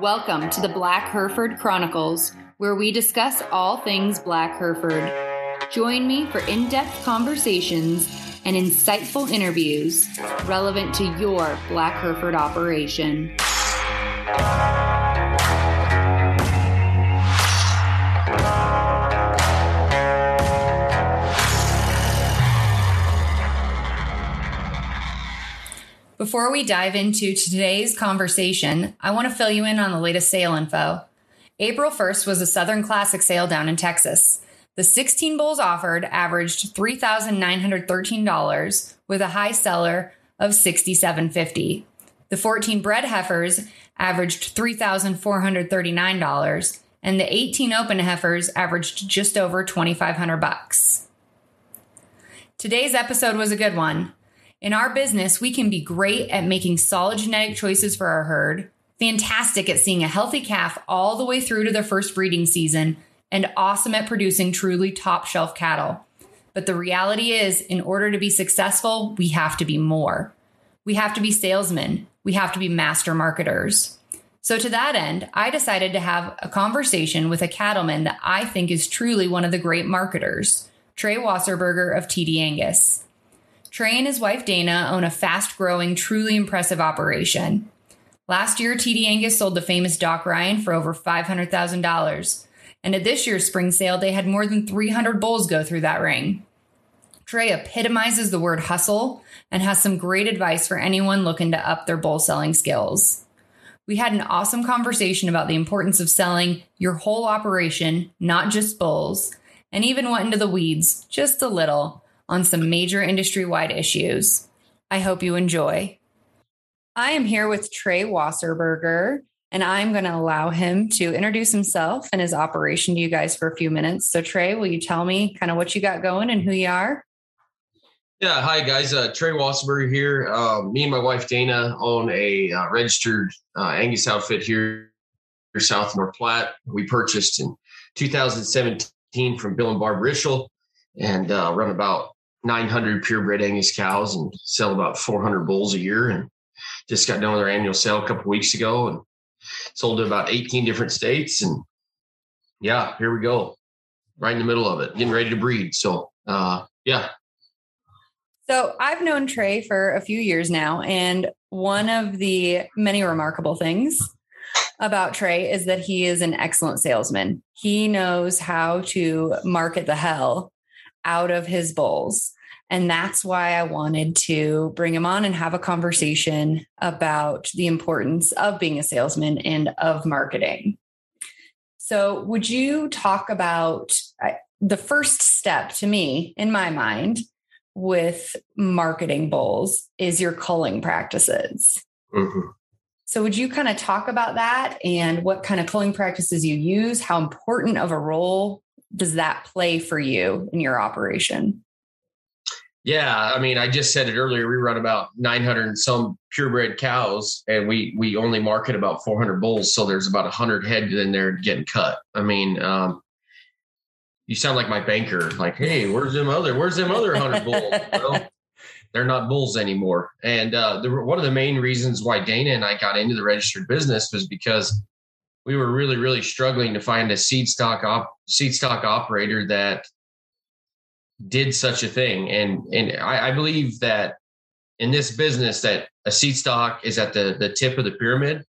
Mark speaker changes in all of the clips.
Speaker 1: Welcome to the Black Hereford Chronicles, where we discuss all things Black Hereford. Join me for in depth conversations and insightful interviews relevant to your Black Hereford operation. Before we dive into today's conversation, I want to fill you in on the latest sale info. April 1st was a Southern Classic sale down in Texas. The 16 bulls offered averaged $3,913 with a high seller of 6,750. The 14 bred heifers averaged $3,439 and the 18 open heifers averaged just over 2500 bucks. Today's episode was a good one. In our business, we can be great at making solid genetic choices for our herd, fantastic at seeing a healthy calf all the way through to their first breeding season, and awesome at producing truly top shelf cattle. But the reality is, in order to be successful, we have to be more. We have to be salesmen. We have to be master marketers. So, to that end, I decided to have a conversation with a cattleman that I think is truly one of the great marketers, Trey Wasserberger of TD Angus. Trey and his wife Dana own a fast growing, truly impressive operation. Last year, TD Angus sold the famous Doc Ryan for over $500,000. And at this year's spring sale, they had more than 300 bulls go through that ring. Trey epitomizes the word hustle and has some great advice for anyone looking to up their bull selling skills. We had an awesome conversation about the importance of selling your whole operation, not just bulls, and even went into the weeds just a little on some major industry wide issues. I hope you enjoy. I am here with Trey Wasserberger, and I'm going to allow him to introduce himself and his operation to you guys for a few minutes. So, Trey, will you tell me kind of what you got going and who you are?
Speaker 2: Yeah, hi guys. Uh, Trey Wasserberger here. Uh, me and my wife Dana own a uh, registered uh, Angus outfit here, here south North Platte. We purchased in 2017 from Bill and Barb Rishel and uh, run about 900 purebred Angus cows and sell about 400 bulls a year. And just got done with our annual sale a couple weeks ago and sold to about 18 different states. And yeah, here we go, right in the middle of it, getting ready to breed. So uh, yeah.
Speaker 1: So I've known Trey for a few years now, and one of the many remarkable things about Trey is that he is an excellent salesman. He knows how to market the hell out of his bowls. And that's why I wanted to bring him on and have a conversation about the importance of being a salesman and of marketing. So, would you talk about the first step to me, in my mind, with marketing bowls is your culling practices? Mm-hmm. So, would you kind of talk about that and what kind of culling practices you use? How important of a role does that play for you in your operation?
Speaker 2: Yeah, I mean, I just said it earlier. We run about 900 and some purebred cows, and we we only market about 400 bulls. So there's about 100 head in there getting cut. I mean, um, you sound like my banker. Like, hey, where's them other? Where's them other 100 bulls? well, they're not bulls anymore. And uh, the, one of the main reasons why Dana and I got into the registered business was because we were really really struggling to find a seed stock op seed stock operator that did such a thing. And and I, I believe that in this business that a seed stock is at the the tip of the pyramid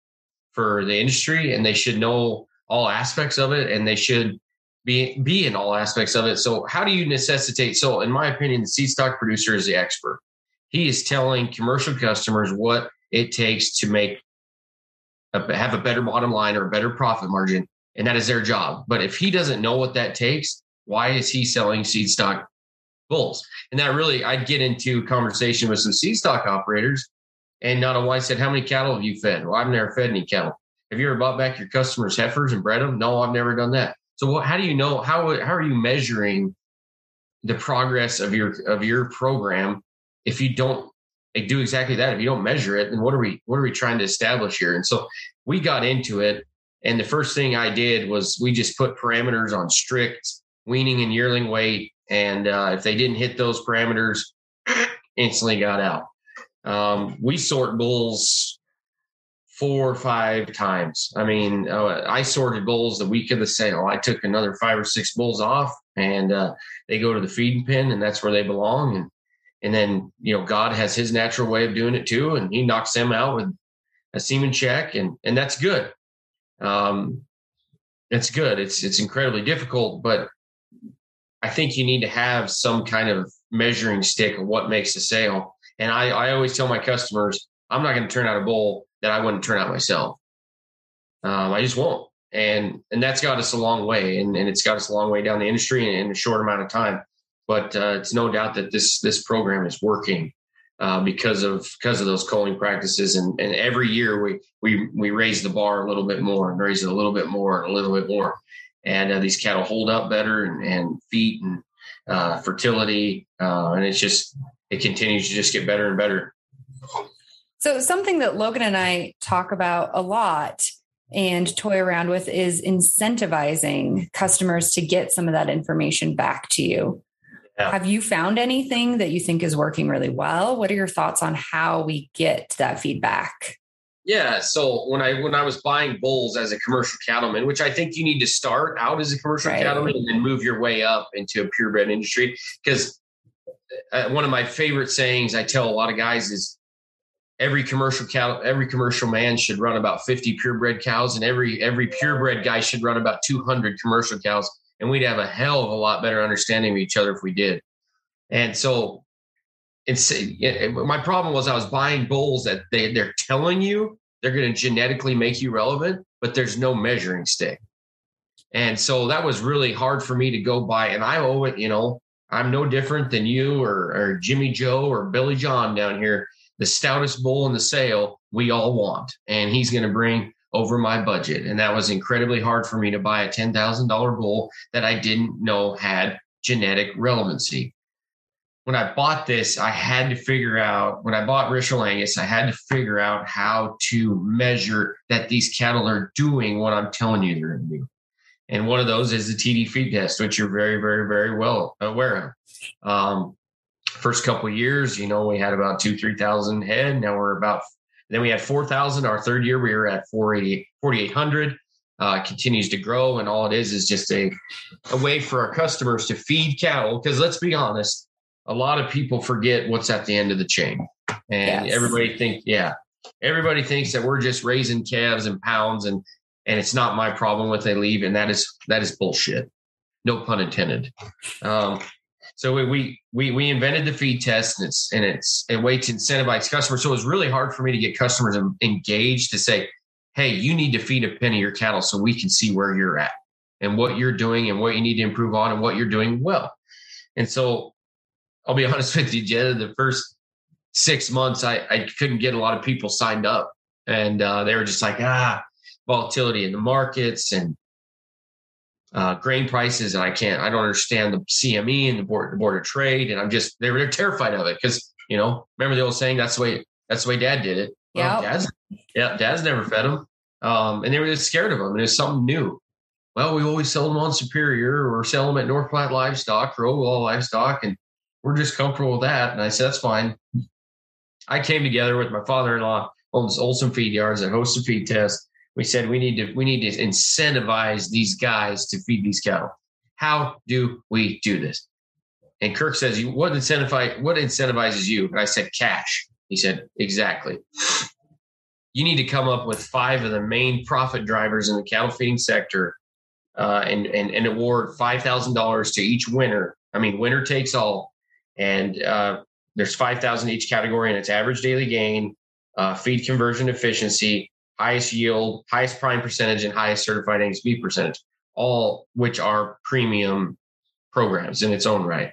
Speaker 2: for the industry and they should know all aspects of it and they should be be in all aspects of it. So how do you necessitate so in my opinion the seed stock producer is the expert. He is telling commercial customers what it takes to make have a better bottom line or a better profit margin, and that is their job. But if he doesn't know what that takes, why is he selling seed stock bulls? And that really, I'd get into conversation with some seed stock operators, and not a wife said, "How many cattle have you fed?" Well, I've never fed any cattle. Have you ever bought back your customers' heifers and bred them? No, I've never done that. So, what, how do you know how how are you measuring the progress of your of your program if you don't do exactly that. If you don't measure it, then what are we what are we trying to establish here? And so we got into it, and the first thing I did was we just put parameters on strict weaning and yearling weight, and uh, if they didn't hit those parameters, instantly got out. Um, we sort bulls four or five times. I mean, uh, I sorted bulls the week of the sale. I took another five or six bulls off, and uh, they go to the feeding pen, and that's where they belong. And and then you know God has His natural way of doing it too, and He knocks them out with a semen check, and and that's good. Um, it's good. It's it's incredibly difficult, but I think you need to have some kind of measuring stick of what makes a sale. And I, I always tell my customers, I'm not going to turn out a bull that I wouldn't turn out myself. Um, I just won't. And and that's got us a long way, and, and it's got us a long way down the industry in, in a short amount of time. But uh, it's no doubt that this this program is working uh, because of because of those culling practices. And, and every year we we we raise the bar a little bit more and raise it a little bit more and a little bit more. And uh, these cattle hold up better and, and feet and uh, fertility, uh, and it's just it continues to just get better and better.
Speaker 1: So something that Logan and I talk about a lot and toy around with is incentivizing customers to get some of that information back to you. Yeah. Have you found anything that you think is working really well? What are your thoughts on how we get that feedback?
Speaker 2: Yeah, so when I when I was buying bulls as a commercial cattleman, which I think you need to start out as a commercial right. cattleman and then move your way up into a purebred industry because uh, one of my favorite sayings I tell a lot of guys is every commercial cattle every commercial man should run about 50 purebred cows and every every purebred guy should run about 200 commercial cows and we'd have a hell of a lot better understanding of each other if we did. And so it's it, my problem was I was buying bulls that they they're telling you they're going to genetically make you relevant, but there's no measuring stick. And so that was really hard for me to go by. And I owe it, you know, I'm no different than you or, or Jimmy Joe or Billy John down here. The stoutest bull in the sale we all want. And he's going to bring over my budget. And that was incredibly hard for me to buy a $10,000 bull that I didn't know had genetic relevancy. When I bought this, I had to figure out, when I bought Rishel Angus, I had to figure out how to measure that these cattle are doing what I'm telling you they're going to do. And one of those is the TD feed test, which you're very, very, very well aware of. Um, first couple years, you know, we had about two, 3,000 head. Now we're about then we had 4,000. Our third year, we were at 4,800. Uh, continues to grow, and all it is is just a, a way for our customers to feed cattle. Because let's be honest, a lot of people forget what's at the end of the chain, and yes. everybody think, yeah, everybody thinks that we're just raising calves and pounds, and and it's not my problem what they leave, and that is that is bullshit. No pun intended. Um, so we we we invented the feed test, and it's and it's a way to incentivize customers. So it was really hard for me to get customers engaged to say, "Hey, you need to feed a penny your cattle so we can see where you're at and what you're doing and what you need to improve on and what you're doing well." And so, I'll be honest with you, Jed. The first six months, I I couldn't get a lot of people signed up, and uh, they were just like, "Ah, volatility in the markets and uh, grain prices, and I can't, I don't understand the CME and the board, the board of trade, and I'm just they're terrified of it because you know, remember the old saying, "That's the way, that's the way Dad did it."
Speaker 1: Yeah,
Speaker 2: well, Dad's, yeah, Dad's never fed them, um, and they were just scared of them, and it's something new. Well, we always sell them on Superior or sell them at North Platte Livestock or Overall Livestock, and we're just comfortable with that. And I said, that's fine. I came together with my father-in-law, owns Olson Feed Yards, that hosts a feed test we said we need to we need to incentivize these guys to feed these cattle. How do we do this? And Kirk says, "What incentivize what incentivizes you?" And I said, "Cash." He said, "Exactly." You need to come up with five of the main profit drivers in the cattle feeding sector, uh, and, and and award five thousand dollars to each winner. I mean, winner takes all, and uh, there's five thousand each category, and it's average daily gain, uh, feed conversion efficiency, highest yield, highest prime percentage, and highest certified beef percentage, all which are premium programs in its own right.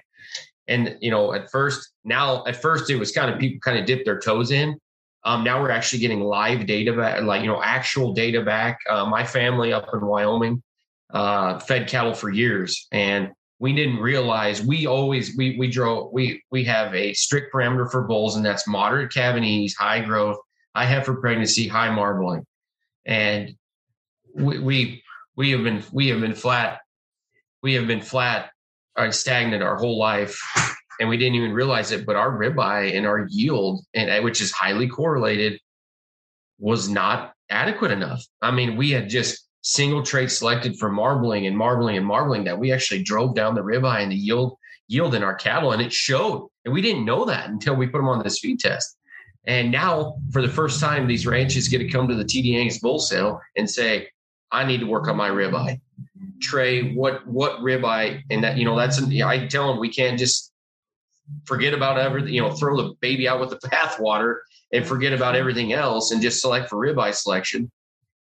Speaker 2: And you know, at first, now at first it was kind of people kind of dip their toes in. Um, now we're actually getting live data back, like you know, actual data back. Uh, my family up in Wyoming uh, fed cattle for years, and we didn't realize we always we we drove we we have a strict parameter for bulls, and that's moderate calving high growth, high for pregnancy, high marbling, and we, we we have been we have been flat we have been flat or uh, stagnant our whole life and we didn't even realize it, but our ribeye and our yield, and which is highly correlated, was not adequate enough. I mean, we had just single trait selected for marbling and marbling and marbling that we actually drove down the ribeye and the yield yield in our cattle, and it showed. And we didn't know that until we put them on this feed test. And now, for the first time, these ranches get to come to the TD Angus bull sale and say, "I need to work on my ribeye." Trey, what what ribeye? And that you know, that's I tell them we can't just forget about everything. You know, throw the baby out with the bathwater and forget about everything else and just select for ribeye selection.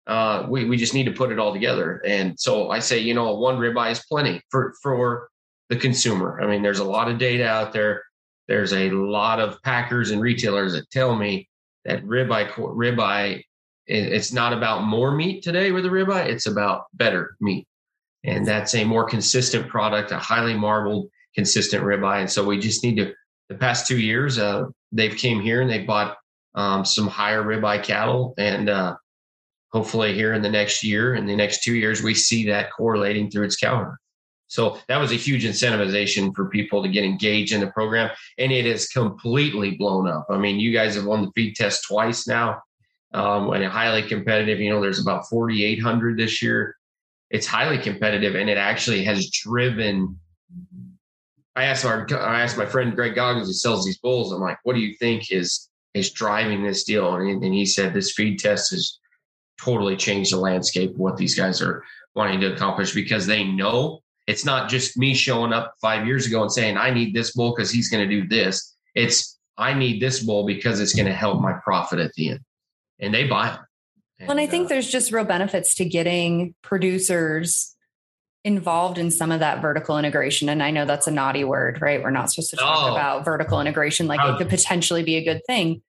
Speaker 2: Uh, we we just need to put it all together. And so I say, you know, one ribeye is plenty for for the consumer. I mean, there's a lot of data out there. There's a lot of packers and retailers that tell me that ribeye ribeye it's not about more meat today with a ribeye. It's about better meat, and that's a more consistent product, a highly marbled, consistent ribeye. And so we just need to. The past two years, uh, they've came here and they bought um, some higher ribeye cattle, and uh, hopefully here in the next year, in the next two years, we see that correlating through its calendar. So that was a huge incentivization for people to get engaged in the program, and it has completely blown up. I mean, you guys have won the feed test twice now, um, and it's highly competitive. You know, there's about 4,800 this year. It's highly competitive, and it actually has driven. I asked our, I asked my friend Greg Goggins who sells these bulls. I'm like, what do you think is is driving this deal? And, and he said this feed test has totally changed the landscape of what these guys are wanting to accomplish because they know it's not just me showing up five years ago and saying, I need this bull because he's going to do this. It's, I need this bull because it's going to help my profit at the end. And they buy them.
Speaker 1: And, well, and I think uh, there's just real benefits to getting producers involved in some of that vertical integration. And I know that's a naughty word, right? We're not supposed to talk about vertical integration like how, it could potentially be a good thing.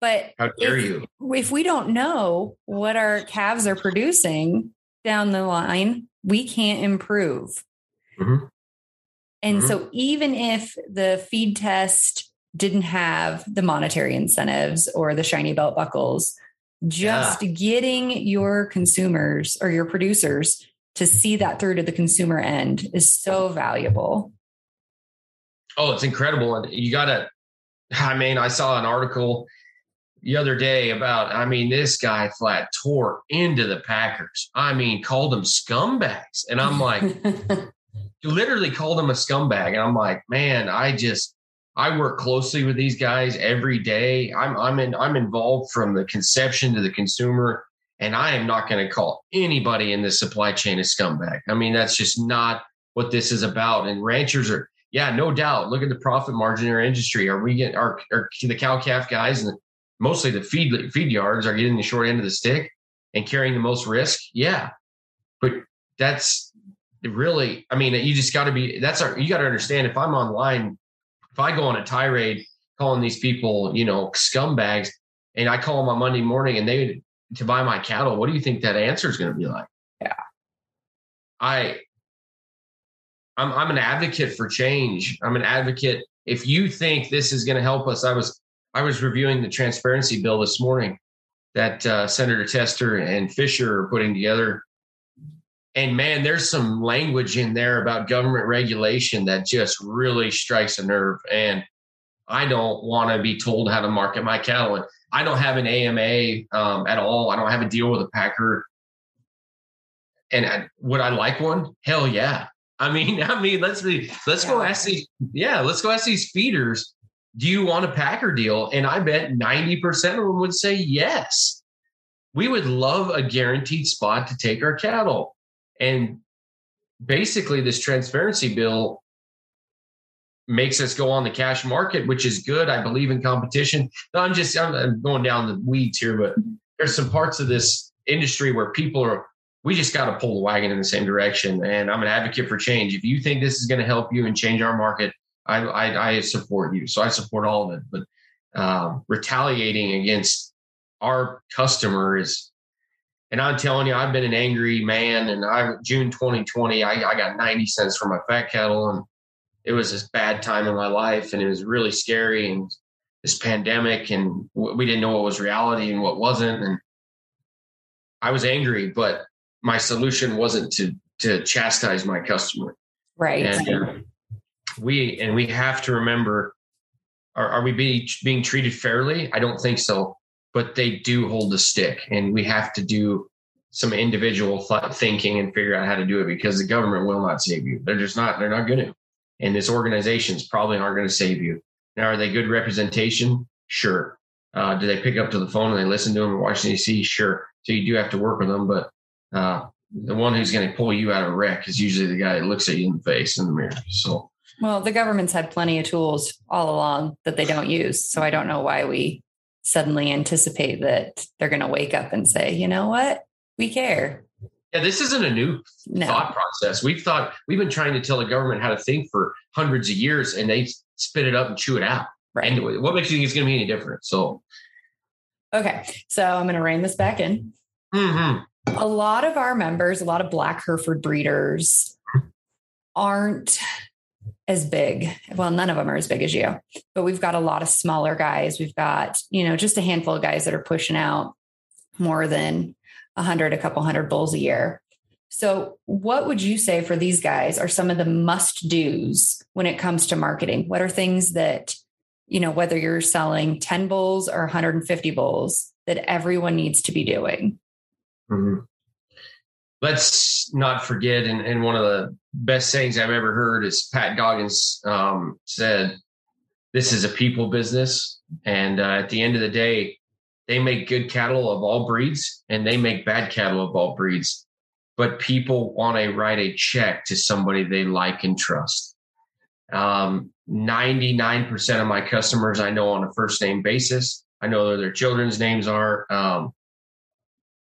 Speaker 1: But
Speaker 2: how dare
Speaker 1: if,
Speaker 2: you?
Speaker 1: If we don't know what our calves are producing down the line, we can't improve. Mm-hmm. And mm-hmm. so, even if the feed test didn't have the monetary incentives or the shiny belt buckles, just yeah. getting your consumers or your producers to see that through to the consumer end is so valuable.
Speaker 2: Oh, it's incredible. And you got to, I mean, I saw an article the other day about, I mean, this guy flat tore into the Packers. I mean, called them scumbags. And I'm like, literally called him a scumbag. And I'm like, man, I just, I work closely with these guys every day. I'm, I'm in, I'm involved from the conception to the consumer. And I am not going to call anybody in the supply chain a scumbag. I mean, that's just not what this is about. And ranchers are, yeah, no doubt. Look at the profit margin in our industry. Are we getting, are the cow calf guys and mostly the feed feed yards are getting the short end of the stick and carrying the most risk. Yeah, but that's really. I mean, you just got to be. That's our. You got to understand. If I'm online, if I go on a tirade calling these people, you know, scumbags, and I call them on Monday morning and they to buy my cattle, what do you think that answer is going to be like?
Speaker 1: Yeah,
Speaker 2: I. I'm, I'm an advocate for change. I'm an advocate. If you think this is going to help us, I was I was reviewing the transparency bill this morning that uh, Senator Tester and Fischer are putting together. And man, there's some language in there about government regulation that just really strikes a nerve. And I don't want to be told how to market my cattle. And I don't have an AMA um, at all. I don't have a deal with a packer. And I, would I like one? Hell yeah. I mean, I mean, let's be, let's yeah. go ask these, yeah, let's go ask these feeders do you want a Packer deal? And I bet 90% of them would say yes. We would love a guaranteed spot to take our cattle. And basically, this transparency bill makes us go on the cash market, which is good. I believe in competition. No, I'm just I'm going down the weeds here, but mm-hmm. there's some parts of this industry where people are we just got to pull the wagon in the same direction. And I'm an advocate for change. If you think this is going to help you and change our market, I, I, I support you. So I support all of it. But um, retaliating against our customers, and I'm telling you, I've been an angry man. And I June 2020, I, I got 90 cents for my fat cattle, and it was this bad time in my life, and it was really scary. And this pandemic, and we didn't know what was reality and what wasn't, and I was angry. But my solution wasn't to to chastise my customer.
Speaker 1: Right.
Speaker 2: And, uh, we and we have to remember are, are we being being treated fairly? I don't think so, but they do hold the stick, and we have to do some individual th- thinking and figure out how to do it because the government will not save you. They're just not. They're not going to, and this organizations probably aren't going to save you. Now, are they good representation? Sure. Uh, do they pick up to the phone and they listen to them in Washington D.C.? Sure. So you do have to work with them, but uh, the one who's going to pull you out of a wreck is usually the guy that looks at you in the face in the mirror. So
Speaker 1: well, the government's had plenty of tools all along that they don't use. So I don't know why we suddenly anticipate that they're going to wake up and say, you know what? We care.
Speaker 2: Yeah, this isn't a new no. thought process. We've thought we've been trying to tell the government how to think for hundreds of years, and they spit it up and chew it out. Right. And what makes you think it's going to be any different? So,
Speaker 1: okay, so I'm going to rein this back in.
Speaker 2: Mm-hmm.
Speaker 1: A lot of our members, a lot of Black Hereford breeders, aren't as big. Well, none of them are as big as you, but we've got a lot of smaller guys. We've got, you know, just a handful of guys that are pushing out more than a hundred, a couple hundred bulls a year. So, what would you say for these guys are some of the must do's when it comes to marketing? What are things that, you know, whether you're selling 10 bulls or 150 bulls, that everyone needs to be doing?
Speaker 2: Mm-hmm let's not forget, and, and one of the best sayings I've ever heard is Pat Goggins um, said, This is a people business. And uh, at the end of the day, they make good cattle of all breeds and they make bad cattle of all breeds. But people want to write a check to somebody they like and trust. Um, 99% of my customers I know on a first name basis. I know their children's names are. Um,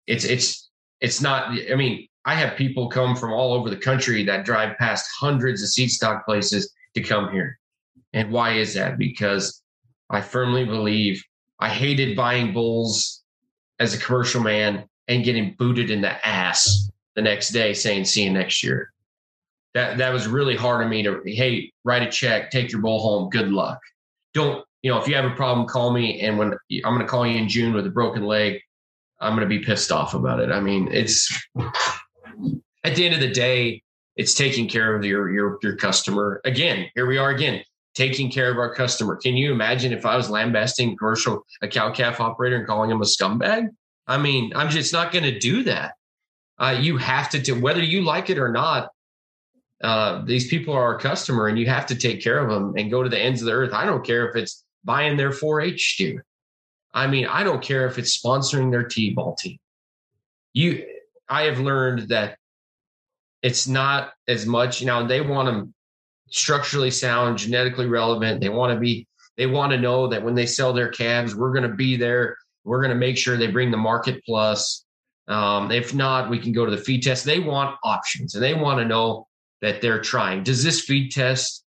Speaker 2: it's it's it's not, I mean, I have people come from all over the country that drive past hundreds of seed stock places to come here. And why is that? Because I firmly believe I hated buying bulls as a commercial man and getting booted in the ass the next day saying, see you next year. That that was really hard on me to hey, write a check, take your bull home, good luck. Don't, you know, if you have a problem, call me. And when I'm gonna call you in June with a broken leg, I'm going to be pissed off about it. I mean, it's at the end of the day, it's taking care of your your your customer. Again, here we are again, taking care of our customer. Can you imagine if I was lambasting commercial a cow calf operator and calling him a scumbag? I mean, I'm just not going to do that. Uh, you have to do whether you like it or not. Uh, these people are our customer, and you have to take care of them and go to the ends of the earth. I don't care if it's buying their 4-H steer. I mean, I don't care if it's sponsoring their T-ball team. You, I have learned that it's not as much. You know, they want them structurally sound, genetically relevant. They want to be. They want to know that when they sell their calves, we're going to be there. We're going to make sure they bring the market plus. Um, if not, we can go to the feed test. They want options and they want to know that they're trying. Does this feed test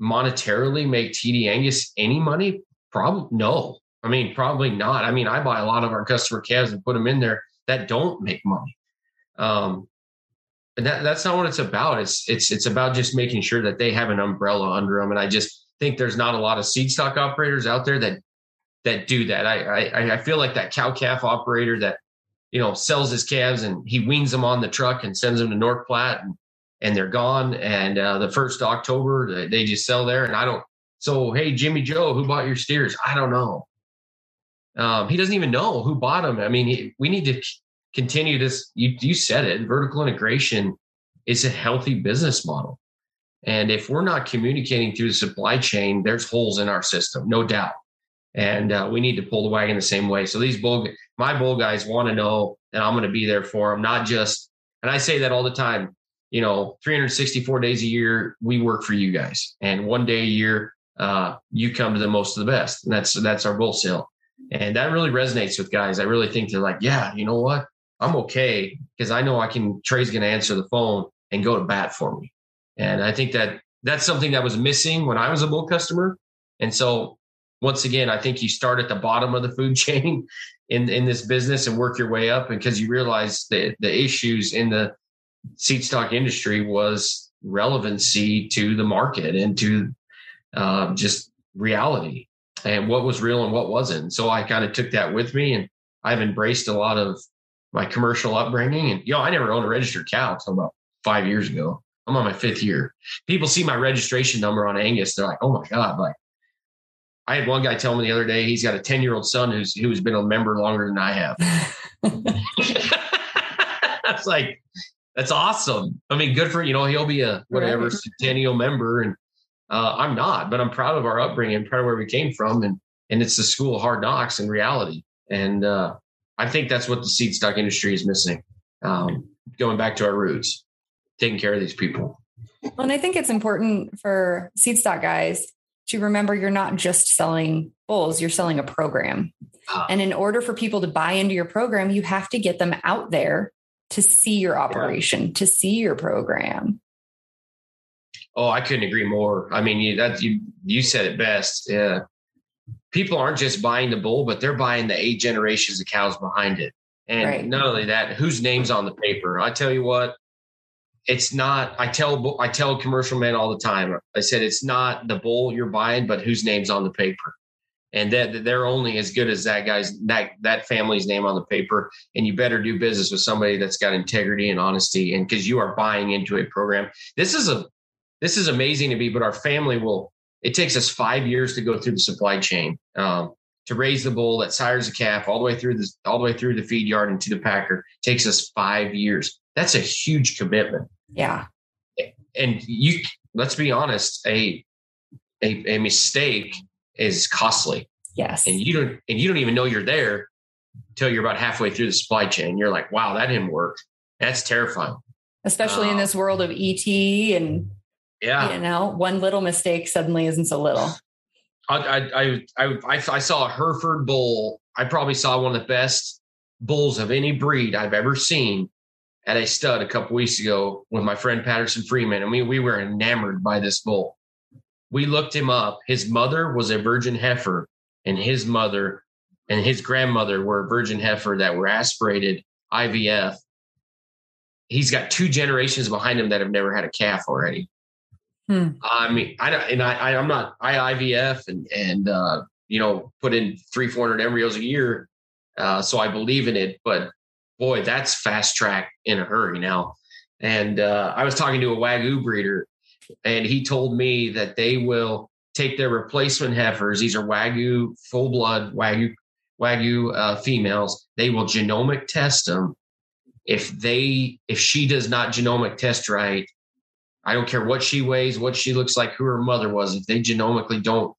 Speaker 2: monetarily make TD Angus any money? Probably no. I mean, probably not. I mean, I buy a lot of our customer calves and put them in there that don't make money. Um, and that, that's not what it's about. It's it's it's about just making sure that they have an umbrella under them. And I just think there's not a lot of seed stock operators out there that that do that. I I, I feel like that cow calf operator that you know sells his calves and he weans them on the truck and sends them to North Platte and and they're gone. And uh, the first October they just sell there. And I don't. So hey, Jimmy Joe, who bought your steers? I don't know. Um, he doesn't even know who bought him. I mean, he, we need to continue this. You, you said it. Vertical integration is a healthy business model. And if we're not communicating through the supply chain, there's holes in our system, no doubt. And uh, we need to pull the wagon the same way. So these bull, my bull guys want to know that I'm going to be there for them, not just. And I say that all the time. You know, 364 days a year, we work for you guys, and one day a year, uh, you come to the most of the best. And that's that's our bull sale. And that really resonates with guys. I really think they're like, yeah, you know what? I'm okay because I know I can, Trey's going to answer the phone and go to bat for me. And I think that that's something that was missing when I was a bull customer. And so once again, I think you start at the bottom of the food chain in, in this business and work your way up because you realize that the issues in the seed stock industry was relevancy to the market and to uh, just reality and what was real and what wasn't. So I kind of took that with me and I've embraced a lot of my commercial upbringing. And, you know, I never owned a registered cow until about five years ago. I'm on my fifth year. People see my registration number on Angus. They're like, oh my God. Like, I had one guy tell me the other day he's got a 10 year old son who's who's been a member longer than I have. That's like, that's awesome. I mean, good for you know, he'll be a whatever right. centennial member. And uh, I'm not, but I'm proud of our upbringing, proud of where we came from. And and it's the school of hard knocks in reality. And uh, I think that's what the seed stock industry is missing. Um, going back to our roots, taking care of these people.
Speaker 1: Well, and I think it's important for seed stock guys to remember you're not just selling bulls, you're selling a program. Ah. And in order for people to buy into your program, you have to get them out there to see your operation, yeah. to see your program.
Speaker 2: Oh, I couldn't agree more. I mean, you that you you said it best. Yeah. People aren't just buying the bull, but they're buying the eight generations of cows behind it. And right. not only that, whose name's on the paper? I tell you what, it's not. I tell I tell commercial men all the time. I said it's not the bull you're buying, but whose name's on the paper, and that they're only as good as that guy's that that family's name on the paper. And you better do business with somebody that's got integrity and honesty, and because you are buying into a program. This is a this is amazing to me, but our family will. It takes us five years to go through the supply chain. Um, to raise the bull that sires a calf all the way through the all the way through the feed yard and to the packer takes us five years. That's a huge commitment.
Speaker 1: Yeah.
Speaker 2: And you let's be honest, a a, a mistake is costly.
Speaker 1: Yes.
Speaker 2: And you don't and you don't even know you're there until you're about halfway through the supply chain. You're like, wow, that didn't work. That's terrifying.
Speaker 1: Especially in uh, this world of ET and
Speaker 2: yeah,
Speaker 1: you know, one little mistake suddenly isn't so little.
Speaker 2: I I I I, I saw a Hereford bull. I probably saw one of the best bulls of any breed I've ever seen at a stud a couple weeks ago with my friend Patterson Freeman, and we we were enamored by this bull. We looked him up. His mother was a virgin heifer, and his mother and his grandmother were a virgin heifer that were aspirated IVF. He's got two generations behind him that have never had a calf already. Hmm. I mean, I don't, and I, I, am not, I IVF and, and, uh, you know, put in three, 400 embryos a year. Uh, so I believe in it, but boy, that's fast track in a hurry now. And, uh, I was talking to a Wagyu breeder and he told me that they will take their replacement heifers. These are Wagyu, full blood Wagyu, Wagyu, uh, females. They will genomic test them. If they, if she does not genomic test right, I don't care what she weighs, what she looks like, who her mother was. If they genomically don't,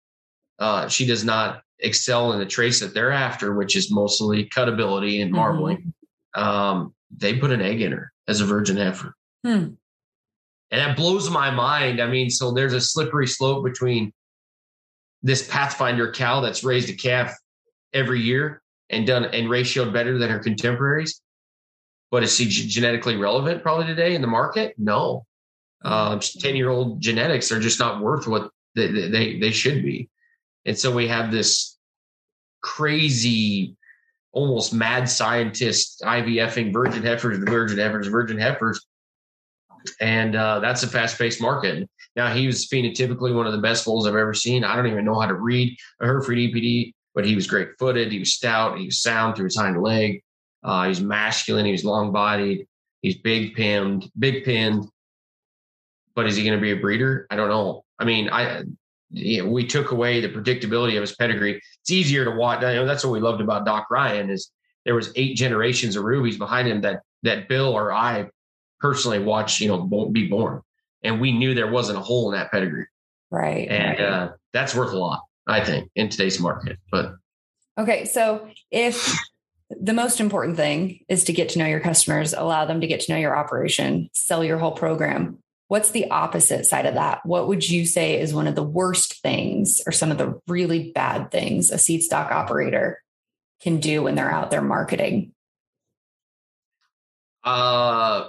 Speaker 2: uh, she does not excel in the traits that they're after, which is mostly cutability and mm-hmm. marbling. Mm-hmm. Um, they put an egg in her as a virgin heifer. Hmm. And that blows my mind. I mean, so there's a slippery slope between this Pathfinder cow that's raised a calf every year and done and ratioed better than her contemporaries. But is she genetically relevant probably today in the market? No uh, 10 year old genetics are just not worth what they, they, they should be. And so we have this crazy, almost mad scientist IVFing virgin heifers, virgin heifers, virgin heifers. And uh, that's a fast paced market. Now, he was phenotypically one of the best bulls I've ever seen. I don't even know how to read a Hereford EPD, but he was great footed. He was stout. He was sound through his hind leg. Uh, he's masculine. He was long bodied. He's big pinned, big pinned but is he going to be a breeder? I don't know. I mean, I we took away the predictability of his pedigree. It's easier to watch. You know, that's what we loved about Doc Ryan is there was eight generations of rubies behind him that that Bill or I personally watched. You know, be born, and we knew there wasn't a hole in that pedigree.
Speaker 1: Right,
Speaker 2: and
Speaker 1: right.
Speaker 2: Uh, that's worth a lot, I think, in today's market. But
Speaker 1: okay, so if the most important thing is to get to know your customers, allow them to get to know your operation, sell your whole program. What's the opposite side of that? What would you say is one of the worst things or some of the really bad things a seed stock operator can do when they're out there marketing?
Speaker 2: Uh,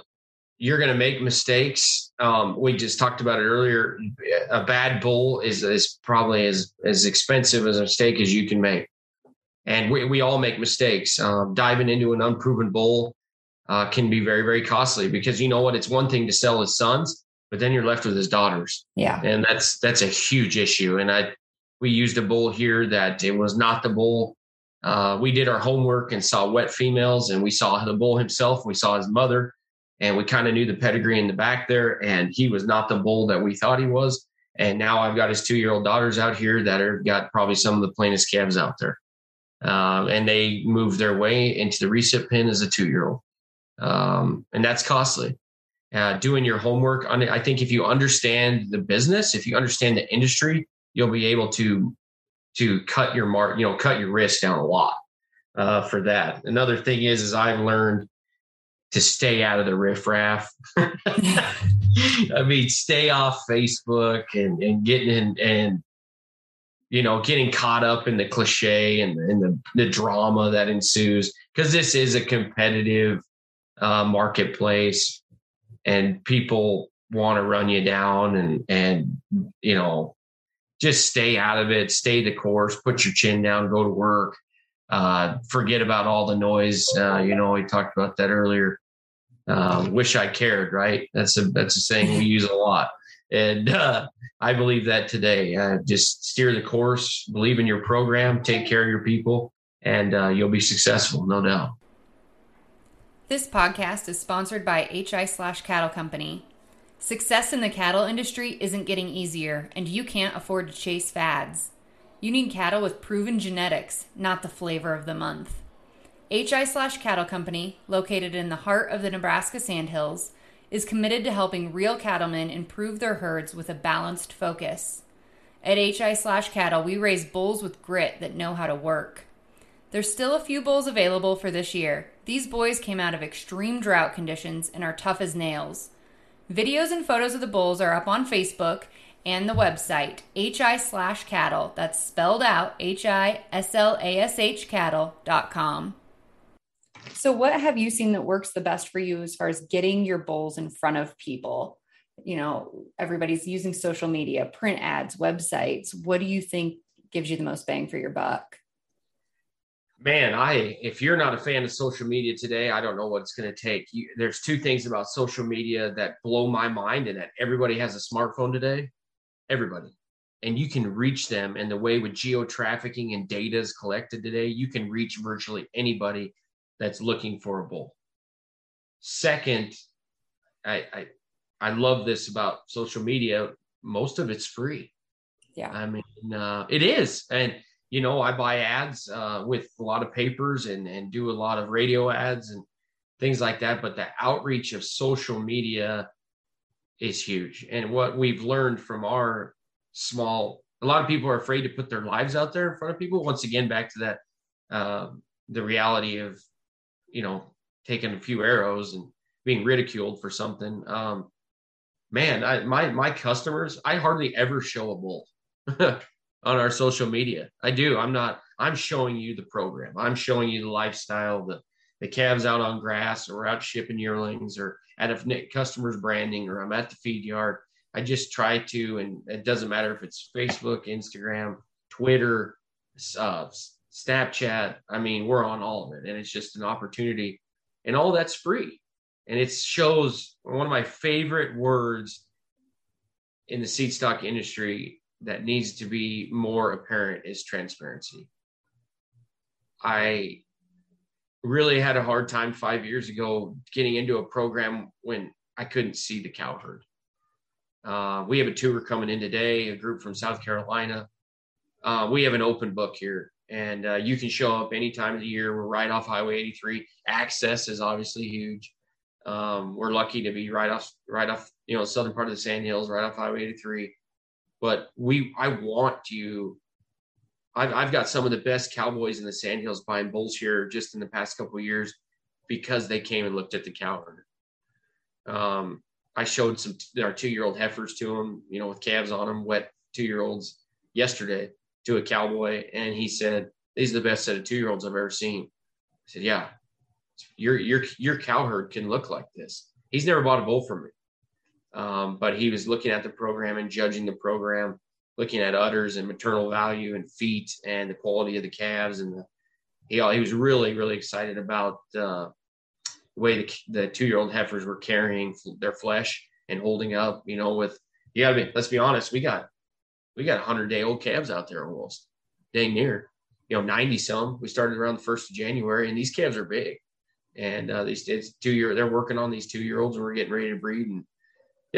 Speaker 2: you're going to make mistakes. Um, we just talked about it earlier. A bad bull is, is probably as, as expensive as a mistake as you can make. And we, we all make mistakes. Um, diving into an unproven bull uh, can be very, very costly because you know what? It's one thing to sell his sons, but then you're left with his daughters.
Speaker 1: Yeah.
Speaker 2: And that's that's a huge issue. And I we used a bull here that it was not the bull. Uh, we did our homework and saw wet females, and we saw the bull himself. We saw his mother, and we kind of knew the pedigree in the back there. And he was not the bull that we thought he was. And now I've got his two year old daughters out here that are got probably some of the plainest calves out there. Um, and they move their way into the recip pen as a two year old. Um, and that's costly. Uh, doing your homework. I think if you understand the business, if you understand the industry, you'll be able to to cut your mark, you know, cut your risk down a lot uh, for that. Another thing is, is I've learned to stay out of the riffraff. I mean, stay off Facebook and, and getting in and you know getting caught up in the cliche and, and the, the drama that ensues because this is a competitive uh, marketplace and people want to run you down and and you know just stay out of it stay the course put your chin down go to work uh, forget about all the noise. Uh, you know, we talked about that earlier. Uh, wish I cared, right? That's a that's a saying we use a lot, and uh, I believe that today. Uh, just steer the course, believe in your program, take care of your people, and uh, you'll be successful, no doubt.
Speaker 1: This podcast is sponsored by HI Slash Cattle Company. Success in the cattle industry isn't getting easier, and you can't afford to chase fads. You need cattle with proven genetics, not the flavor of the month. HI Slash Cattle Company, located in the heart of the Nebraska Sandhills, is committed to helping real cattlemen improve their herds with a balanced focus. At HI Slash Cattle, we raise bulls with grit that know how to work. There's still a few bulls available for this year. These boys came out of extreme drought conditions and are tough as nails. Videos and photos of the bulls are up on Facebook and the website, hi slash cattle. That's spelled out H I S L A S H cattle.com. So, what have you seen that works the best for you as far as getting your bulls in front of people? You know, everybody's using social media, print ads, websites. What do you think gives you the most bang for your buck?
Speaker 2: Man, I if you're not a fan of social media today, I don't know what it's going to take. You, there's two things about social media that blow my mind, and that everybody has a smartphone today. Everybody. And you can reach them and the way with geo trafficking and data is collected today. You can reach virtually anybody that's looking for a bull. Second i i, I love this about social media. Most of it's free.
Speaker 1: Yeah.
Speaker 2: I mean uh, it is. And you know i buy ads uh, with a lot of papers and and do a lot of radio ads and things like that but the outreach of social media is huge. And what we've learned from our small, a lot of people are afraid to put their lives out there in front of people. Once again, back to that, uh, the reality of, you know, taking a few arrows and being ridiculed for something. Um, man, I, my my customers, I hardly ever show a bull on our social media. I do. I'm not. I'm showing you the program. I'm showing you the lifestyle, the the calves out on grass, or out shipping yearlings, or at a customer's branding or I'm at the feed yard. I just try to, and it doesn't matter if it's Facebook, Instagram, Twitter, uh, Snapchat. I mean, we're on all of it, and it's just an opportunity, and all that's free. And it shows one of my favorite words in the seed stock industry that needs to be more apparent is transparency. I really had a hard time five years ago getting into a program when I couldn't see the cow herd. Uh, we have a tour coming in today, a group from South Carolina. Uh, we have an open book here, and uh, you can show up any time of the year. We're right off Highway 83. Access is obviously huge. Um, we're lucky to be right off, right off, you know, southern part of the Sand Hills, right off Highway 83. But we, I want you I've, I've got some of the best cowboys in the sandhills buying bulls here just in the past couple years because they came and looked at the cow. Um, I showed some our two year old heifers to them, you know, with calves on them, wet two year olds yesterday to a cowboy, and he said, "These are the best set of two year olds I've ever seen." I said, "Yeah, your your your cow herd can look like this." He's never bought a bull from me, um, but he was looking at the program and judging the program looking at udders and maternal value and feet and the quality of the calves and the he, he was really really excited about uh, the way the, the two year old heifers were carrying their flesh and holding up you know with you gotta be let's be honest we got we got 100 day old calves out there almost dang near you know 90 some we started around the first of january and these calves are big and uh, these two year they're working on these two year olds, and we're getting ready to breed. And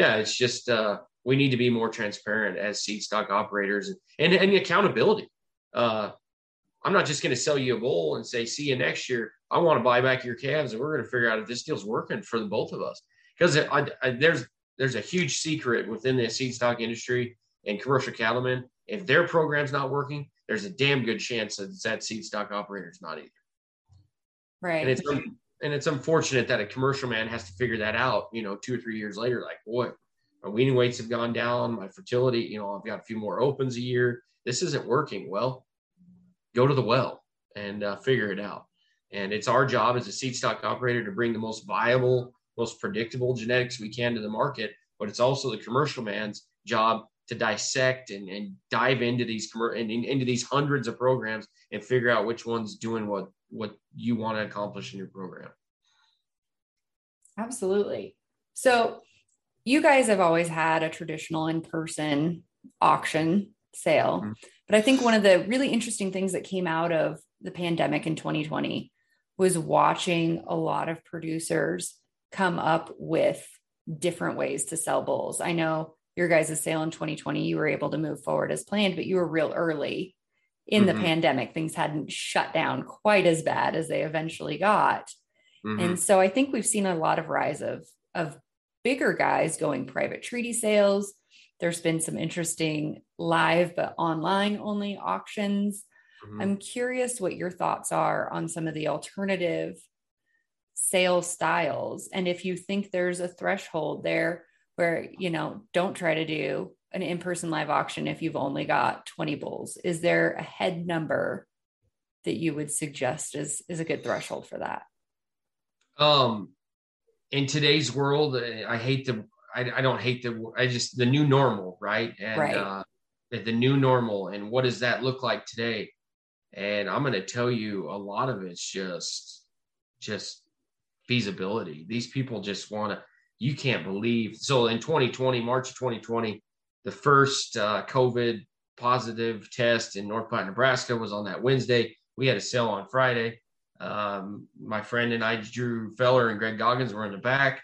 Speaker 2: yeah, it's just uh, we need to be more transparent as seed stock operators and and, and accountability. Uh, I'm not just going to sell you a bull and say, see you next year. I want to buy back your calves and we're going to figure out if this deal's working for the both of us. Because there's there's a huge secret within the seed stock industry and commercial cattlemen. If their program's not working, there's a damn good chance that that seed stock operator's not either.
Speaker 1: Right.
Speaker 2: And it's and it's unfortunate that a commercial man has to figure that out, you know, two or three years later. Like, boy, my weaning weights have gone down, my fertility, you know, I've got a few more opens a year. This isn't working. Well, go to the well and uh, figure it out. And it's our job as a seed stock operator to bring the most viable, most predictable genetics we can to the market. But it's also the commercial man's job to dissect and, and dive into these and into these hundreds of programs and figure out which one's doing what what you want to accomplish in your program.
Speaker 1: Absolutely. So you guys have always had a traditional in-person auction sale. Mm-hmm. But I think one of the really interesting things that came out of the pandemic in 2020 was watching a lot of producers come up with different ways to sell bulls. I know your guys' sale in 2020, you were able to move forward as planned, but you were real early in mm-hmm. the pandemic. Things hadn't shut down quite as bad as they eventually got. Mm-hmm. And so I think we've seen a lot of rise of, of bigger guys going private treaty sales, there's been some interesting live but online only auctions. Mm-hmm. I'm curious what your thoughts are on some of the alternative sales styles and if you think there's a threshold there where, you know, don't try to do an in-person live auction if you've only got 20 bulls. Is there a head number that you would suggest is is a good threshold for that?
Speaker 2: Um in today's world, I hate the I, I don't hate the I just the new normal, right? And right. Uh, the new normal, and what does that look like today? And I'm going to tell you, a lot of it's just just feasibility. These people just want to. You can't believe. So in 2020, March of 2020, the first uh, COVID positive test in North Platte, Nebraska, was on that Wednesday. We had a sale on Friday. Um, my friend and I, Drew Feller and Greg Goggins, were in the back.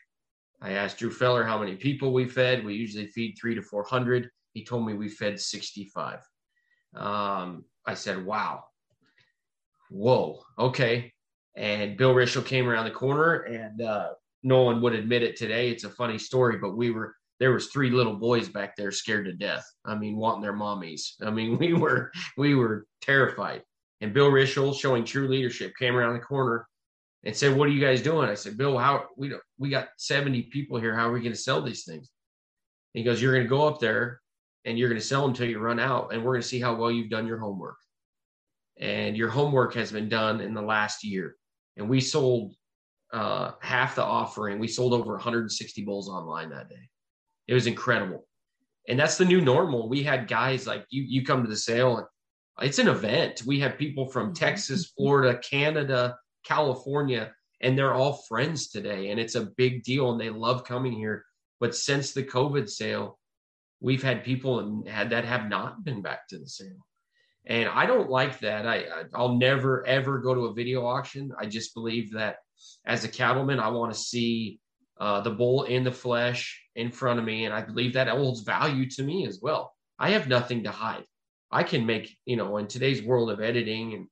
Speaker 2: I asked Drew Feller how many people we fed. We usually feed three to 400. He told me we fed 65. Um, I said, wow. Whoa. Okay. And Bill Rishel came around the corner and uh, no one would admit it today. It's a funny story, but we were, there was three little boys back there scared to death. I mean, wanting their mommies. I mean, we were, we were terrified. And Bill Rishel showing true leadership came around the corner and said, "What are you guys doing?" I said, "Bill, how we we got 70 people here. How are we going to sell these things?" And he goes, "You're going to go up there and you're going to sell them until you run out, and we're going to see how well you've done your homework." And your homework has been done in the last year. And we sold uh, half the offering. We sold over 160 bulls online that day. It was incredible. And that's the new normal. We had guys like you. You come to the sale and it's an event. We have people from mm-hmm. Texas, Florida, Canada, California, and they're all friends today. And it's a big deal and they love coming here. But since the COVID sale, we've had people and had that have not been back to the sale. And I don't like that. I I'll never ever go to a video auction. I just believe that as a cattleman, I want to see uh, the bull in the flesh in front of me, and I believe that holds value to me as well. I have nothing to hide. I can make you know in today's world of editing and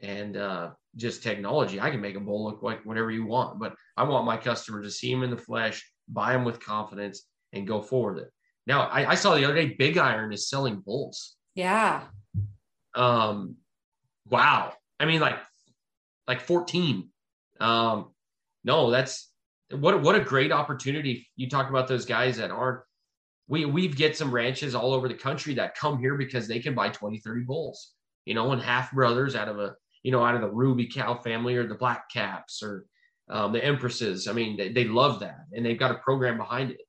Speaker 2: and uh, just technology. I can make a bull look like whatever you want, but I want my customer to see him in the flesh, buy him with confidence, and go forward it. Now, I, I saw the other day, Big Iron is selling bulls.
Speaker 1: Yeah.
Speaker 2: Um, wow. I mean, like, like 14. Um, no, that's what what a great opportunity. You talk about those guys that aren't. We we get some ranches all over the country that come here because they can buy 20, 30 bulls, you know, and half brothers out of a you know, out of the ruby cow family or the black caps or um, the empresses. I mean, they, they love that and they've got a program behind it.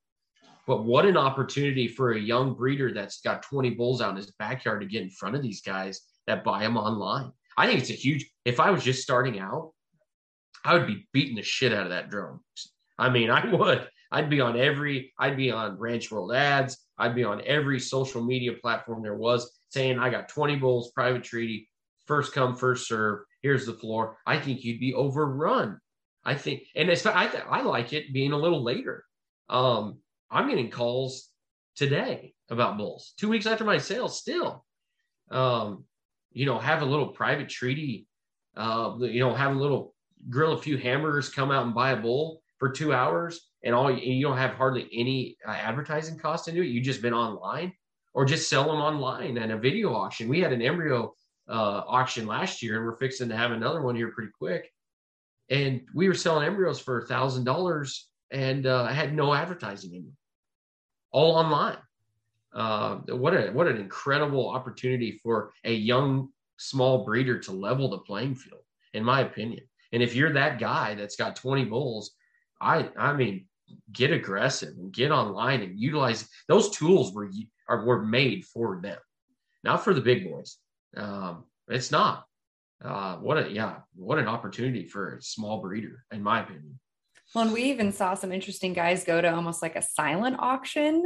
Speaker 2: But what an opportunity for a young breeder that's got 20 bulls out in his backyard to get in front of these guys that buy them online. I think it's a huge, if I was just starting out, I would be beating the shit out of that drone. I mean, I would. I'd be on every, I'd be on Ranch World ads. I'd be on every social media platform there was saying, I got 20 bulls, private treaty, first come, first serve. Here's the floor. I think you'd be overrun. I think, and it's I I like it being a little later. Um, I'm getting calls today about bulls two weeks after my sale. Still, um, you know, have a little private treaty. Uh, you know, have a little grill a few hamburgers, come out and buy a bull for two hours, and all you don't have hardly any uh, advertising cost into it. You just been online, or just sell them online and a video auction. We had an embryo uh, auction last year, and we're fixing to have another one here pretty quick. And we were selling embryos for a thousand dollars, and uh, I had no advertising in them, all online. Uh, what a what an incredible opportunity for a young small breeder to level the playing field, in my opinion. And if you're that guy that's got 20 bulls, I I mean, get aggressive and get online and utilize those tools were are were made for them, not for the big boys. Um, it's not. Uh, what a yeah, what an opportunity for a small breeder, in my opinion.
Speaker 1: Well, and we even saw some interesting guys go to almost like a silent auction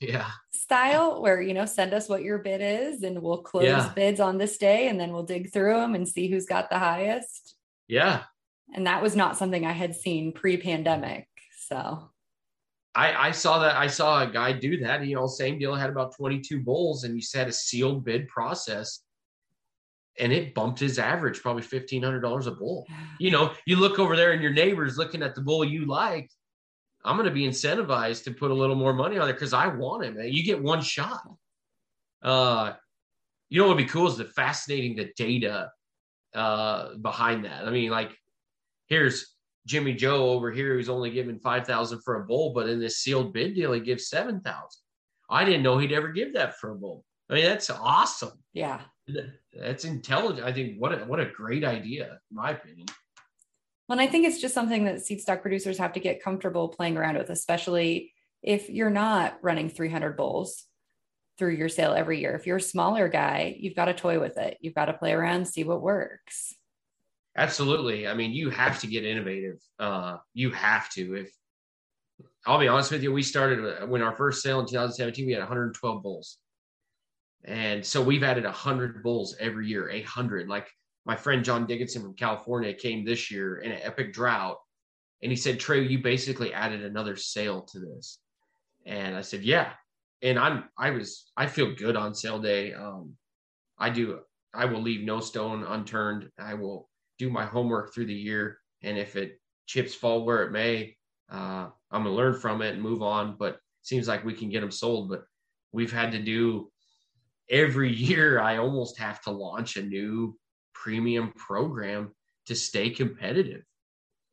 Speaker 2: yeah
Speaker 1: style where you know send us what your bid is and we'll close yeah. bids on this day and then we'll dig through them and see who's got the highest
Speaker 2: yeah
Speaker 1: and that was not something i had seen pre-pandemic so
Speaker 2: I, I saw that I saw a guy do that. You know, same deal. Had about 22 bulls, and he said a sealed bid process, and it bumped his average probably fifteen hundred dollars a bull. You know, you look over there, and your neighbor's looking at the bull you like. I'm going to be incentivized to put a little more money on there because I want him. You get one shot. Uh, you know what would be cool is the fascinating the data uh, behind that. I mean, like here's Jimmy Joe over here who's only given five thousand for a bull, but in this sealed bid deal, he gives seven thousand. I didn't know he'd ever give that for a bull. I mean, that's awesome.
Speaker 1: Yeah,
Speaker 2: that's intelligent. I think what a what a great idea, in my opinion.
Speaker 1: Well, I think it's just something that seed stock producers have to get comfortable playing around with, especially if you're not running 300 bulls through your sale every year. If you're a smaller guy, you've got to toy with it. You've got to play around, see what works.
Speaker 2: Absolutely. I mean, you have to get innovative. Uh, you have to. If I'll be honest with you, we started uh, when our first sale in 2017, we had 112 bulls. And so we've added 100 bulls every year, 800. Like my friend John Dickinson from California came this year in an epic drought. And he said, Trey, you basically added another sale to this. And I said, yeah. And I'm, I was, I feel good on sale day. Um, I do, I will leave no stone unturned. I will do my homework through the year. And if it chips fall where it may, uh, I'm gonna learn from it and move on. But seems like we can get them sold. But we've had to do every year. I almost have to launch a new premium program to stay competitive.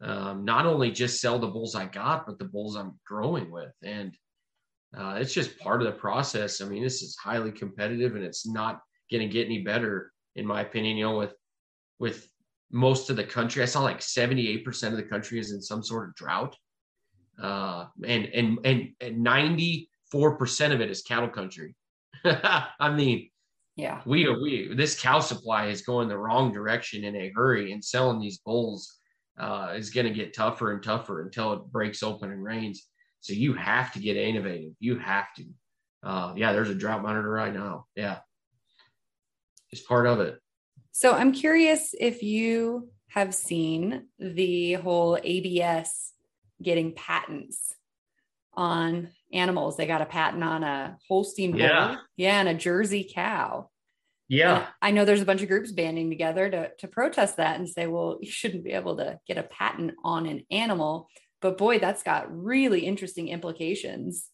Speaker 2: Um, not only just sell the bulls I got, but the bulls I'm growing with. And uh, it's just part of the process. I mean, this is highly competitive and it's not going to get any better, in my opinion. You know, with with most of the country. I saw like 78% of the country is in some sort of drought. Uh, and, and, and, and 94% of it is cattle country. I mean,
Speaker 1: yeah,
Speaker 2: we, are, we, this cow supply is going the wrong direction in a hurry and selling these bulls uh, is going to get tougher and tougher until it breaks open and rains. So you have to get innovative. You have to. Uh, yeah, there's a drought monitor right now. Yeah. It's part of it.
Speaker 1: So I'm curious if you have seen the whole ABS getting patents on animals. They got a patent on a Holstein bull, yeah, yeah and a Jersey cow.
Speaker 2: Yeah. And
Speaker 1: I know there's a bunch of groups banding together to, to protest that and say, well, you shouldn't be able to get a patent on an animal. But boy, that's got really interesting implications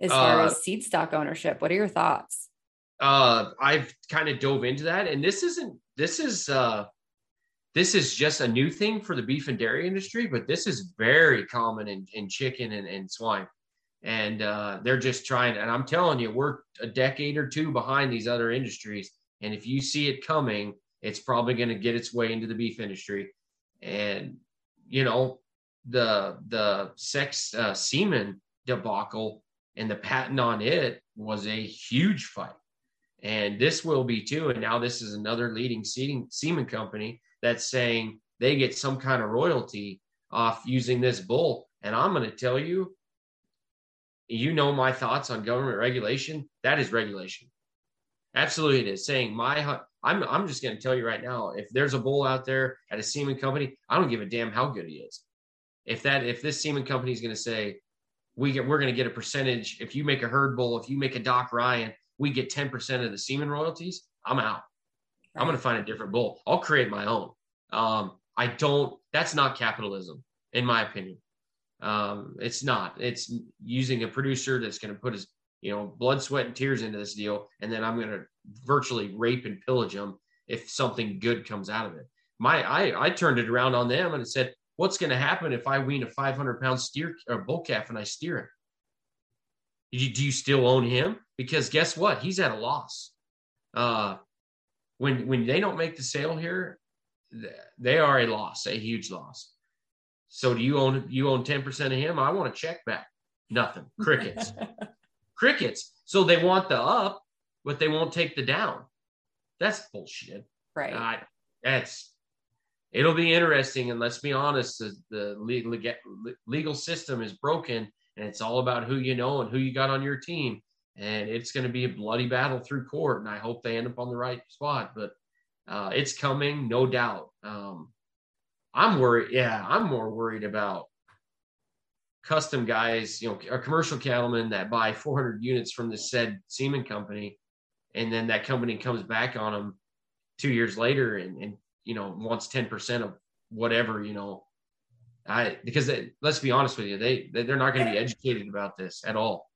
Speaker 1: as far uh, as seed stock ownership. What are your thoughts?
Speaker 2: Uh, I've kind of dove into that, and this isn't this is uh, this is just a new thing for the beef and dairy industry, but this is very common in, in chicken and, and swine. And uh, they're just trying, and I'm telling you, we're a decade or two behind these other industries. And if you see it coming, it's probably going to get its way into the beef industry. And you know, the the sex uh, semen debacle and the patent on it was a huge fight and this will be too. And now this is another leading seeding, semen company that's saying they get some kind of royalty off using this bull. And I'm going to tell you, you know my thoughts on government regulation. That is regulation. Absolutely, it is. Saying my, I'm, I'm just going to tell you right now. If there's a bull out there at a semen company, I don't give a damn how good he is. If that, if this semen company is going to say, we get, we're going to get a percentage. If you make a herd bull, if you make a Doc Ryan, we get 10% of the semen royalties. I'm out. I'm going to find a different bull. I'll create my own. Um, I don't. That's not capitalism, in my opinion. Um, it's not. It's using a producer that's going to put his you know, blood, sweat, and tears into this deal, and then I'm going to virtually rape and pillage them if something good comes out of it. My, I, I turned it around on them and said, "What's going to happen if I wean a 500 pound steer or bull calf and I steer it? Do you, do you still own him? Because guess what? He's at a loss. Uh, when when they don't make the sale here, they are a loss, a huge loss. So do you own you own 10% of him? I want a check back. Nothing. Crickets. crickets. So they want the up, but they won't take the down. That's bullshit.
Speaker 1: Right. Uh,
Speaker 2: that's it'll be interesting. And let's be honest, the, the legal, legal system is broken and it's all about who you know and who you got on your team. And it's going to be a bloody battle through court. And I hope they end up on the right spot, but uh, it's coming, no doubt. Um, I'm worried. Yeah, I'm more worried about custom guys, you know, a commercial cattleman that buy 400 units from the said semen company, and then that company comes back on them two years later and, and you know wants 10% of whatever, you know. I because they, let's be honest with you, they they're not going to be educated about this at all,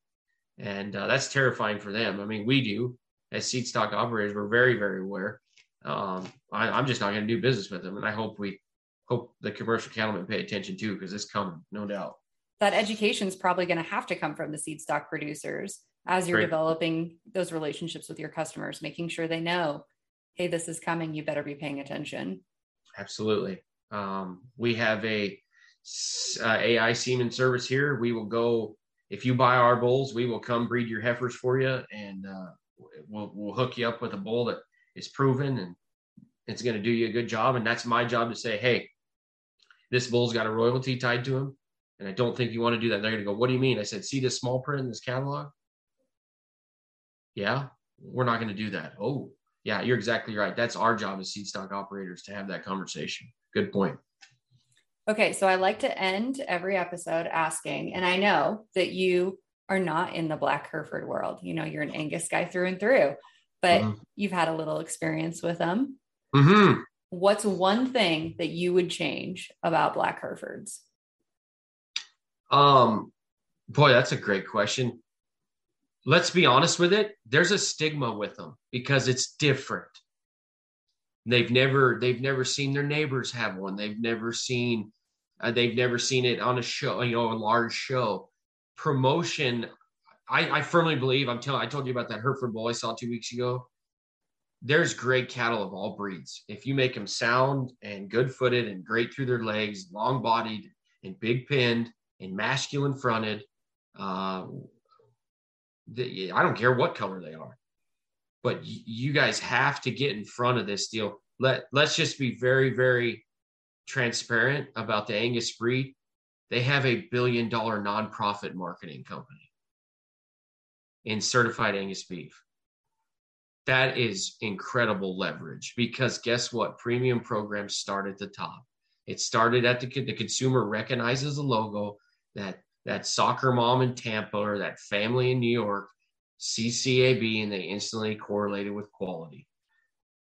Speaker 2: and uh, that's terrifying for them. I mean, we do as seed stock operators, we're very very aware. Um, I, I'm just not going to do business with them, and I hope we hope the commercial cattlemen pay attention too because it's coming, no doubt
Speaker 1: that education is probably going to have to come from the seed stock producers as you're Great. developing those relationships with your customers, making sure they know, hey, this is coming. You better be paying attention.
Speaker 2: Absolutely. Um, we have a uh, AI semen service here. We will go if you buy our bulls, we will come breed your heifers for you, and uh, we'll we'll hook you up with a bull that is proven and it's going to do you a good job. And that's my job to say, hey, this bull's got a royalty tied to him. And I don't think you want to do that. They're going to go, What do you mean? I said, See this small print in this catalog? Yeah, we're not going to do that. Oh, yeah, you're exactly right. That's our job as seed stock operators to have that conversation. Good point.
Speaker 1: Okay, so I like to end every episode asking, and I know that you are not in the Black Hereford world. You know, you're an Angus guy through and through, but mm-hmm. you've had a little experience with them. Mm-hmm. What's one thing that you would change about Black Herefords?
Speaker 2: Um, boy, that's a great question. Let's be honest with it. There's a stigma with them because it's different. They've never they've never seen their neighbors have one. They've never seen uh, they've never seen it on a show, you know, a large show. Promotion, I, I firmly believe. I'm telling. I told you about that Hereford bull I saw two weeks ago. There's great cattle of all breeds. If you make them sound and good footed and great through their legs, long bodied and big pinned, and masculine fronted. Uh, the, I don't care what color they are, but you guys have to get in front of this deal. Let Let's just be very, very transparent about the Angus breed. They have a billion dollar nonprofit marketing company in certified Angus beef. That is incredible leverage because guess what? Premium programs start at the top. It started at the, the consumer recognizes the logo that that soccer mom in Tampa or that family in New York CCAB and they instantly correlated with quality.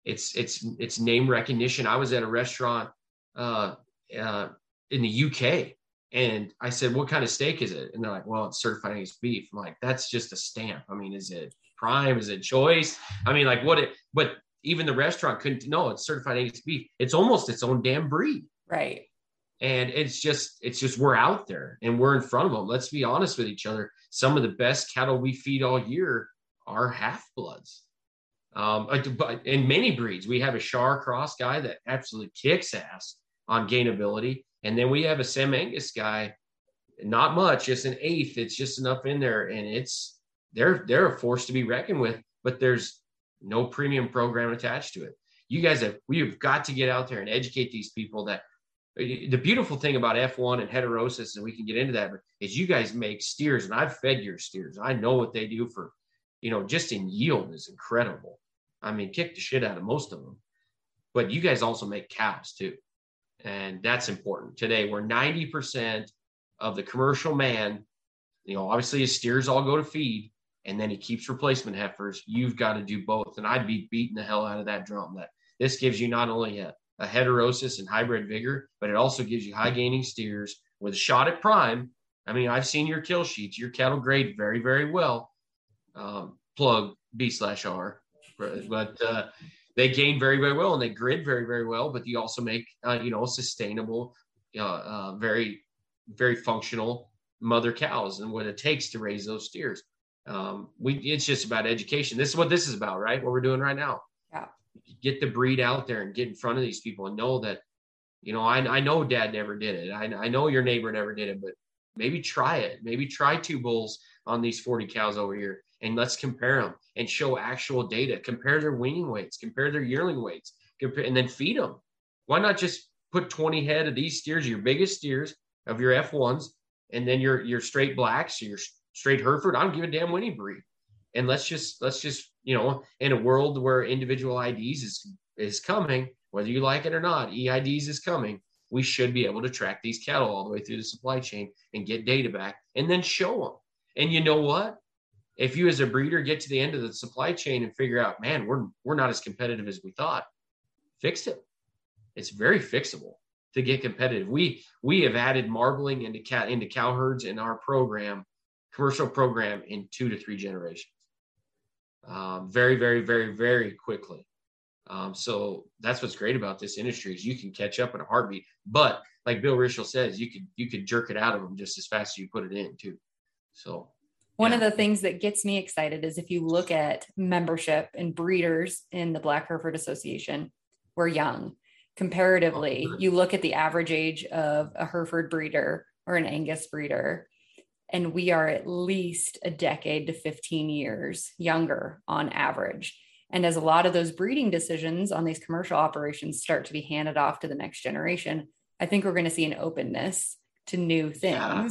Speaker 2: It's it's it's name recognition. I was at a restaurant uh, uh, in the UK and I said, "What kind of steak is it?" And they're like, "Well, it's certified Angus beef." I'm like, "That's just a stamp. I mean, is it prime? Is it choice? I mean, like what it? But even the restaurant couldn't. No, it's certified Angus beef. It's almost its own damn breed.
Speaker 1: Right
Speaker 2: and it's just it's just we're out there and we're in front of them let's be honest with each other some of the best cattle we feed all year are half bloods um in many breeds we have a Shar cross guy that absolutely kicks ass on gainability and then we have a SimAngus guy not much just an eighth it's just enough in there and it's they're they're a force to be reckoned with but there's no premium program attached to it you guys have we have got to get out there and educate these people that the beautiful thing about F1 and heterosis, and we can get into that, is you guys make steers, and I've fed your steers. I know what they do for, you know, just in yield is incredible. I mean, kick the shit out of most of them. But you guys also make cows too. And that's important. Today, we're 90% of the commercial man, you know, obviously his steers all go to feed and then he keeps replacement heifers. You've got to do both. And I'd be beating the hell out of that drum. That this gives you not only a, a heterosis and hybrid vigor, but it also gives you high gaining steers with a shot at prime. I mean, I've seen your kill sheets. Your cattle grade very, very well. Um, plug B slash R, but uh, they gain very, very well and they grid very, very well. But you also make, uh, you know, sustainable, uh, uh, very, very functional mother cows and what it takes to raise those steers. Um, we, it's just about education. This is what this is about, right? What we're doing right now.
Speaker 1: Yeah.
Speaker 2: Get the breed out there and get in front of these people and know that, you know, I, I know dad never did it. I, I know your neighbor never did it, but maybe try it. Maybe try two bulls on these 40 cows over here and let's compare them and show actual data. Compare their weaning weights, compare their yearling weights, compare, and then feed them. Why not just put 20 head of these steers, your biggest steers of your F1s, and then your your straight blacks, your straight Hereford. I don't give a damn winning breed. And let's just let's just you know in a world where individual IDs is is coming, whether you like it or not, EIDs is coming. We should be able to track these cattle all the way through the supply chain and get data back, and then show them. And you know what? If you as a breeder get to the end of the supply chain and figure out, man, we're we're not as competitive as we thought, fix it. It's very fixable to get competitive. We we have added marbling into cat into cow herds in our program commercial program in two to three generations. Um, very, very, very, very quickly. Um, so that's what's great about this industry is you can catch up in a heartbeat. But like Bill Rishel says, you could you could jerk it out of them just as fast as you put it in too. So
Speaker 1: one yeah. of the things that gets me excited is if you look at membership and breeders in the Black Hereford Association, we're young. Comparatively, oh, you look at the average age of a Hereford breeder or an Angus breeder, and we are at least a decade to 15 years younger on average. And as a lot of those breeding decisions on these commercial operations start to be handed off to the next generation, I think we're going to see an openness to new things.
Speaker 2: Yeah.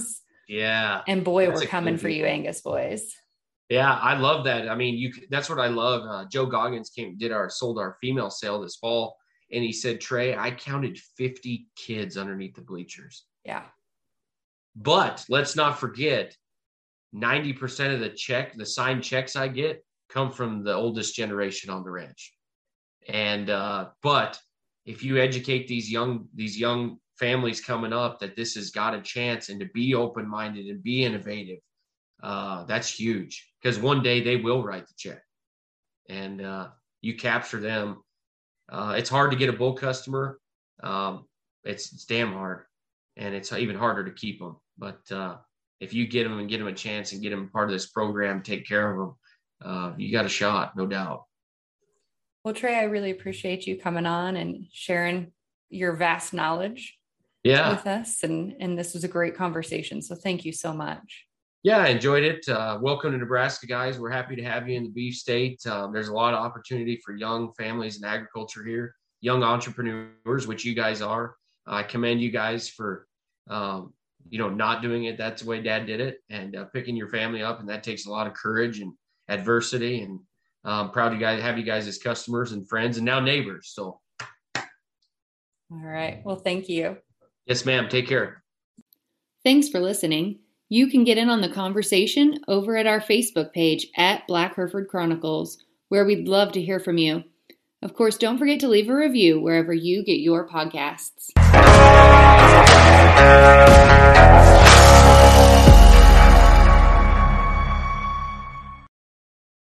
Speaker 2: Yeah.
Speaker 1: And boy, that's we're coming cool for you, Angus boys.
Speaker 2: Yeah, I love that. I mean, you that's what I love. Uh, Joe Goggins came did our sold our female sale this fall, and he said, Trey, I counted 50 kids underneath the bleachers.
Speaker 1: Yeah.
Speaker 2: But let's not forget 90% of the check, the signed checks I get come from the oldest generation on the ranch. And uh, but if you educate these young these young families coming up that this has got a chance and to be open minded and be innovative, uh, that's huge because one day they will write the check, and uh, you capture them. Uh, it's hard to get a bull customer. Um, it's, it's damn hard, and it's even harder to keep them. But uh, if you get them and get them a chance and get them part of this program, take care of them, uh, you got a shot, no doubt.
Speaker 1: Well, Trey, I really appreciate you coming on and sharing your vast knowledge
Speaker 2: yeah.
Speaker 1: with us. And, and this was a great conversation. So thank you so much.
Speaker 2: Yeah, I enjoyed it. Uh, welcome to Nebraska, guys. We're happy to have you in the beef state. Um, there's a lot of opportunity for young families in agriculture here, young entrepreneurs, which you guys are. I commend you guys for um, you know, not doing it. That's the way dad did it and uh, picking your family up. And that takes a lot of courage and adversity. And I'm um, proud to guys have you guys as customers and friends and now neighbors. So.
Speaker 1: All right. Well, thank you.
Speaker 2: Yes, ma'am. Take care.
Speaker 1: Thanks for listening. You can get in on the conversation over at our Facebook page at Black Hereford Chronicles, where we'd love to hear from you. Of course, don't forget to leave a review wherever you get your podcasts.